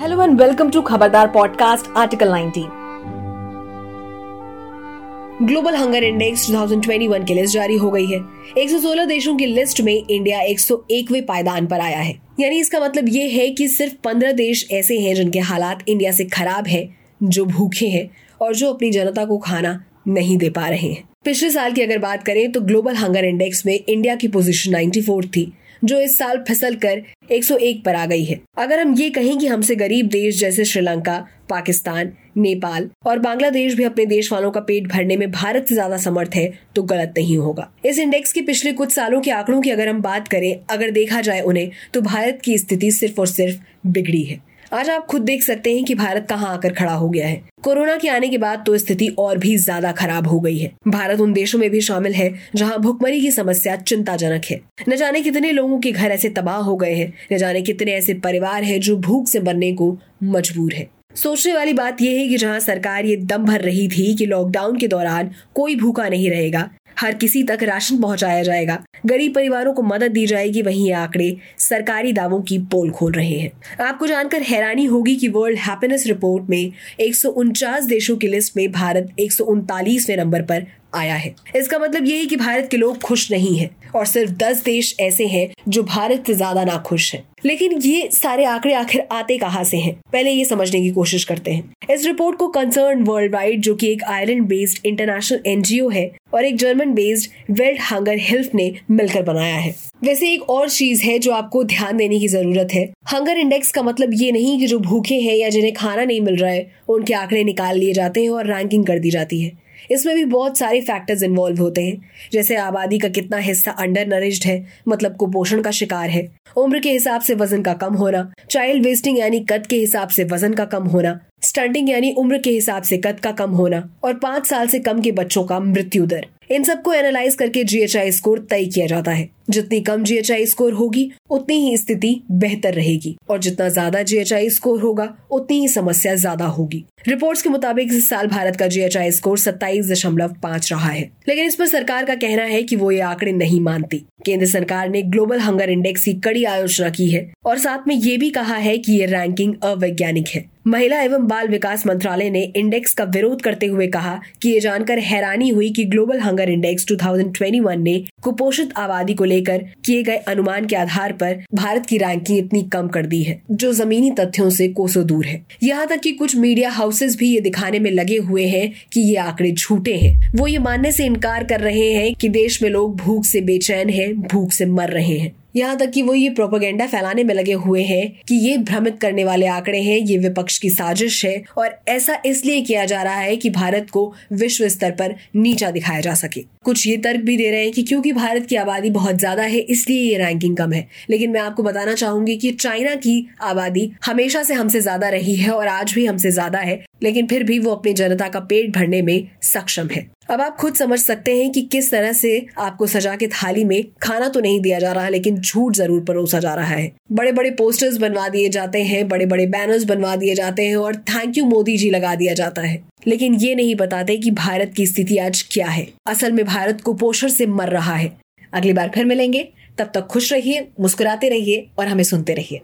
Hello and welcome to Khabardar podcast article 19 global hunger index 2021 की list जारी हो गई है। 116 देशों की लिस्ट में इंडिया 101वें पायदान पर आया है। यानी इसका मतलब ये है कि सिर्फ़ 15 देश ऐसे हैं जिनके हालात इंडिया से खराब है, जो भूखे हैं और जो अपनी जनता को खाना नहीं दे पा रहे हैं। पिछले साल की अगर बात करें तो ग्लोबल हंगर इंडेक्स में इंडिया की पोजीशन 94 थी। जो इस साल फिसल कर 101 पर आ गई है। अगर हम ये कहें कि हमसे गरीब देश जैसे श्रीलंका, पाकिस्तान, नेपाल और बांग्लादेश भी अपने देश वालों का पेट भरने में भारत से ज़्यादा समर्थ है तो गलत नहीं होगा। इस इंडेक्स के पिछले कुछ सालों के आंकड़ों की अगर हम बात करें, अगर देखा जाए उन्हें तो भारत की स्थिति सिर्फ़ और सिर्फ़ बिगड़ी है। आज आप खुद देख सकते हैं कि भारत कहाँ आकर खड़ा हो गया है। कोरोना के आने के बाद तो स्थिति और भी ज़्यादा खराब हो गई है। भारत उन देशों में भी शामिल है जहाँ भुखमरी की समस्या चिंताजनक है। न जाने कितने लोगों के घर ऐसे तबाह हो गए हैं, न जाने कितने ऐसे परिवार हैं जो भूख से मरने को मजबूर है। सोचने वाली बात यह है कि जहाँ सरकार ये दम भर रही थी कि लॉकडाउन के दौरान कोई भूखा नहीं रहेगा, हर किसी तक राशन पहुँचाया जाएगा, गरीब परिवारों को मदद दी जाएगी, वहीं ये आंकड़े सरकारी दावों की पोल खोल रहे हैं। आपको जानकर हैरानी होगी कि वर्ल्ड हैप्पीनेस रिपोर्ट में एक सौ उनचास देशों की लिस्ट में भारत एक नंबर पर आया है। इसका मतलब ये है कि भारत के लोग खुश नहीं हैं और सिर्फ़ दस देश ऐसे हैं जो भारत से ज़्यादा ना खुश हैं। लेकिन ये सारे आंकड़े आखिर आते कहाँ से हैं? पहले ये समझने की कोशिश करते हैं। इस रिपोर्ट को कंसर्न वर्ल्ड वाइड जो कि एक आयरलैंड बेस्ड इंटरनेशनल एनजीओ है, और एक German based world hunger health ने मिलकर बनाया है। वैसे एक और चीज़ है जो आपको ध्यान देने की ज़रूरत है। हंगर इंडेक्स का मतलब ये नहीं कि जो भूखे हैं या जिन्हें खाना नहीं मिल रहा है, उनके आंकड़े निकाल लिए जाते हैं और रैंकिंग कर दी जाती है। इसमें भी बहुत सारे फैक्टर्स इन्वॉल्व होते हैं। जैसे आबादी का कितना हिस्सा अंडर नरिश्ड है मतलब कुपोषण का शिकार है। उम्र के हिसाब से वज़न का कम होना चाइल्ड वेस्टिंग यानी कद के हिसाब से वज़न का कम होना स्टंटिंग यानी उम्र के हिसाब से कद का कम होना, और पाँच साल से कम के बच्चों का मृत्यु दर। इन सबको एनालाइज करके जीएचआई स्कोर तय किया जाता है। जितनी कम जीएचआई स्कोर होगी, उतनी ही स्थिति बेहतर रहेगी। और जितना ज़्यादा जीएचआई स्कोर होगा, उतनी ही समस्या ज़्यादा होगी। रिपोर्ट्स के मुताबिक इस साल भारत का जीएचआई स्कोर सत्ताईस दशमलव पाँच रहा है। लेकिन इस पर सरकार का कहना है कि वो ये आंकड़े नहीं मानती। केंद्र सरकार ने ग्लोबल हंगर इंडेक्स की कड़ी आलोचना की है और साथ में ये भी कहा है कि ये रैंकिंग अवैज्ञानिक है। महिला एवं बाल विकास मंत्रालय ने इंडेक्स का विरोध करते हुए कहा कि ये जानकर हैरानी हुई कि ग्लोबल हंगर इंडेक्स 2021 ने कुपोषित आबादी को लेकर किए गए अनुमान के आधार पर भारत की रैंकिंग इतनी कम कर दी है, जो जमीनी तथ्यों से कोसों दूर है। यहाँ तक कि कुछ मीडिया हाउसेस भी ये दिखाने में लगे हुए हैं कि ये आंकड़े झूठे हैं। वो ये मानने से इनकार कर रहे हैं कि देश में लोग भूख से बेचैन हैं, भूख से मर रहे हैं। यहाँ तक कि वो ये प्रोपोगेंडा फैलाने में लगे हुए हैं कि ये भ्रमित करने वाले आंकड़े हैं, ये विपक्ष की साजिश है और ऐसा इसलिए किया जा रहा है कि भारत को विश्व स्तर पर नीचा दिखाया जा सके। कुछ ये तर्क भी दे रहे हैं कि क्योंकि भारत की आबादी बहुत ज़्यादा है, इसलिए ये रैंकिंग कम है। लेकिन मैं आपको बताना चाहूँगी कि चाइना की आबादी हमेशा से हमसे ज़्यादा रही है और आज भी हमसे ज़्यादा है। लेकिन फिर भी वो अपनी जनता का पेट भरने में सक्षम है। अब आप खुद समझ सकते हैं कि किस तरह से आपको सजा के थाली में खाना तो नहीं दिया जा रहा है लेकिन झूठ ज़रूर परोसा जा रहा है। बड़े बड़े पोस्टर्स बनवा दिए जाते हैं बड़े बड़े बैनर्स बनवा दिए जाते हैं और थैंक यू मोदी जी लगा दिया जाता है। लेकिन ये नहीं बताते कि भारत की स्थिति आज क्या है। असल में भारत कुपोषण से मर रहा है। अगली बार फिर मिलेंगे। तब तक खुश रहिए, मुस्कुराते रहिए और हमें सुनते रहिए।